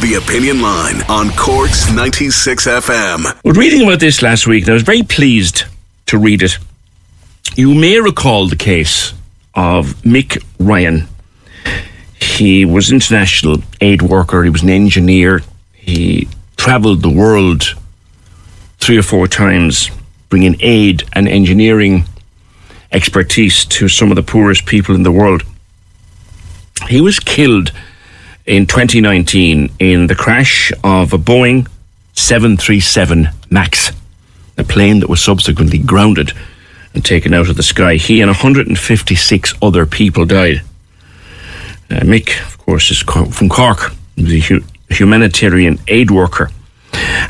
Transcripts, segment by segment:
The Opinion Line on Corks 96 FM. Well, reading about this last week, I was very pleased to read it. You may recall the case of Mick Ryan. He was an international aid worker. He was an engineer. He travelled the world three or four times, bringing aid and engineering expertise to some of the poorest people in the world. He was killed in 2019 in the crash of a Boeing 737 MAX, a plane that was subsequently grounded and taken out of the sky. He and 156 other people died. Uh, Mick, of course, is from Cork. the hu- humanitarian aid worker.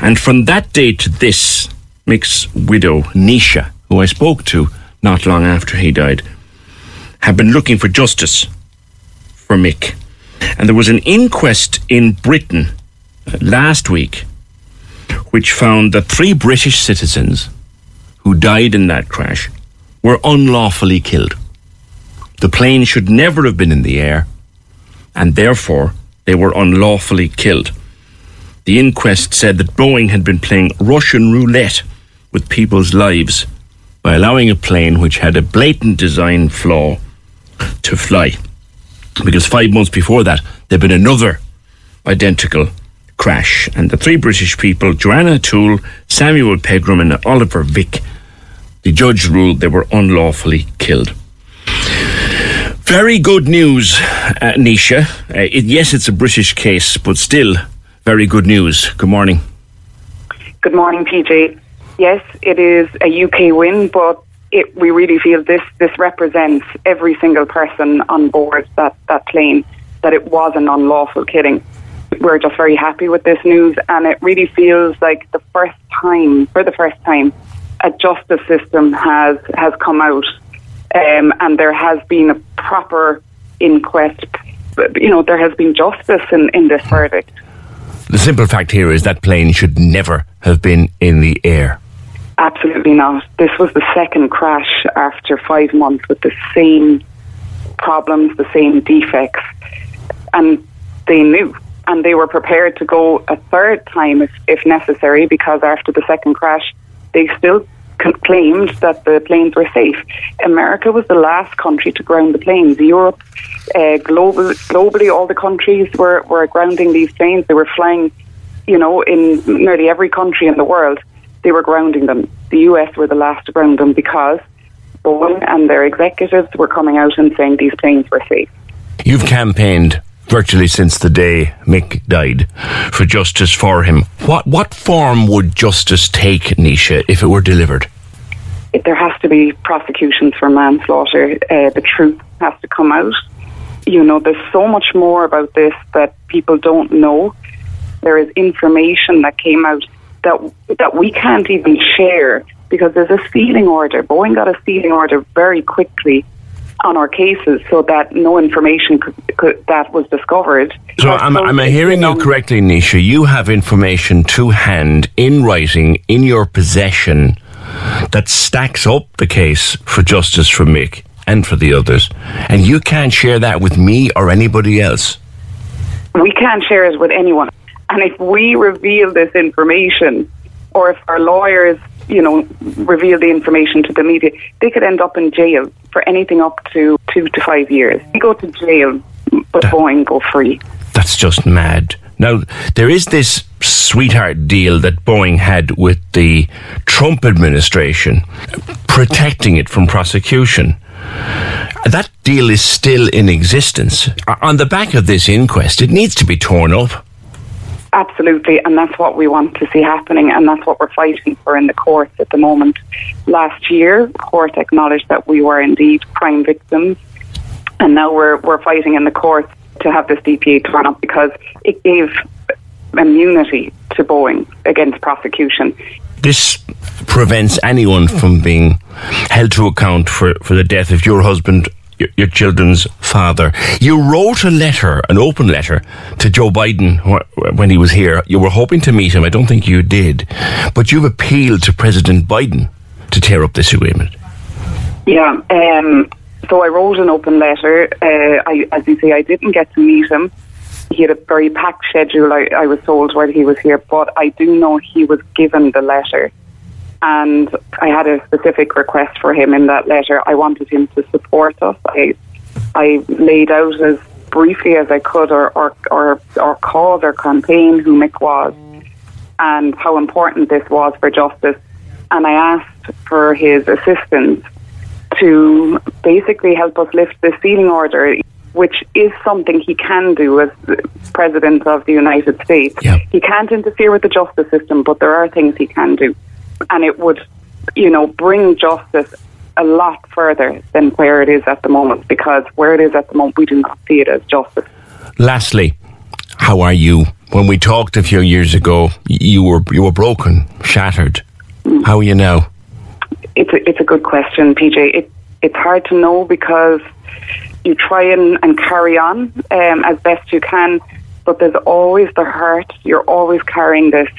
And from that day to this, Mick's widow, Naoise, who I spoke to not long after he died, have been looking for justice for Mick. And there was an inquest in Britain uh, last week which found that three British citizens who died in that crash were unlawfully killed. The plane should never have been in the air, and therefore they were unlawfully killed. The inquest said that Boeing had been playing Russian roulette with people's lives by allowing a plane which had a blatant design flaw to fly. Because five months before that, there'd been another identical crash, and the three British people, Joanna Toole, Samuel Pegram, and Oliver Vick, the judge ruled they were unlawfully killed. Very good news, uh, Naoise. Uh, it, yes, it's a British case, but still very good news. Good morning. Good morning, PJ. Yes, it is a UK win, but it, we really feel this this represents every single person on board that, that plane, that it was an unlawful killing. We're just very happy with this news, and it really feels like the first time, for the first time, a justice system has has come out, um, and there has been a proper inquest. You know, there has been justice in, in this verdict. The simple fact here is that plane should never have been in the air. Absolutely not. This was the second crash after five months with the same problems, the same defects, and they knew. And they were prepared to go a third time if, if necessary because after the second crash, they still claimed that the planes were safe. America was the last country to ground the planes. Europe, uh, global, globally, all the countries were, were grounding these planes. They were flying, you know, in nearly every country in the world they were grounding them. The US were the last to ground them because Boeing and their executives were coming out and saying these planes were safe. You've campaigned virtually since the day Mick died for justice for him. What what form would justice take, Naoise, if it were delivered? If there has to be prosecutions for manslaughter. Uh, the truth has to come out. You know, there's so much more about this that people don't know. There is information that came out that that we can't even share because there's a sealing order. Boeing got a sealing order very quickly on our cases so that no information could, could, that was discovered. So, am, am I hearing you correctly, Naoise? You have information to hand in writing in your possession that stacks up the case for justice for Mick and for the others, and you can't share that with me or anybody else. We can't share it with anyone. And if we reveal this information, or if our lawyers, you know, reveal the information to the media, they could end up in jail for anything up to two to five years. We go to jail but Boeing go free. That's just mad. Now, there is this sweetheart deal that Boeing had with the Trump administration, protecting it from prosecution. That deal is still in existence. Uh, on the back of this inquest, it needs to be torn up. Absolutely, and that's what we want to see happening, and that's what we're fighting for in the courts at the moment. Last year, court acknowledged that we were indeed crime victims, and now we're we're fighting in the courts to have this DPA torn up because it gave immunity to Boeing against prosecution. This prevents anyone from being held to account for, for the death of your husband, your, your children's father. You wrote a letter, an open letter, to Joe Biden when he was here. You were hoping to meet him. I don't think you did. But you've appealed to President Biden to tear up this agreement. Yeah. Um, so I wrote an open letter. Uh, I, as you say, I didn't get to meet him. He had a very packed schedule, I, I was told, while he was here, but I do know he was given the letter. And I had a specific request for him in that letter. I wanted him to support us. I, I laid out as briefly as I could our, our, our, our cause, our campaign, who Mick was, and how important this was for justice. And I asked for his assistance to basically help us lift the sealing order, which is something he can do as President of the United States. Yeah. He can't interfere with the justice system, but there are things he can do. And it would, you know, bring justice a lot further than where it is at the moment, because where it is at the moment, we do not see it as justice. Lastly, how are you? When we talked a few years ago, you were you were broken, shattered. How are you now? It's a, it's a good question, PJ. It, it's hard to know because you try and, and carry on um, as best you can, but there's always the hurt. You're always carrying this.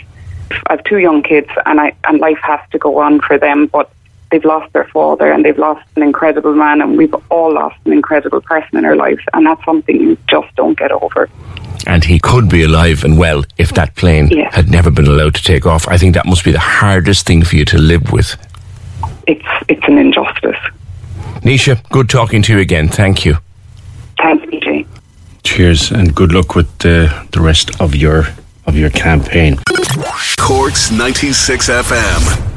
I have two young kids, and I and life has to go on for them, but they've lost their father and they've lost an incredible man, and we've all lost an incredible person in our lives, and that's something you just don't get over. And he could be alive and well if that plane Yeah. had never been allowed to take off. I think that must be the hardest thing for you to live with. It's it's an injustice. Naoise, good talking to you again. Thank you. Thanks, PJ. Cheers and good luck with the, the rest of your of your campaign. Corks 96 FM.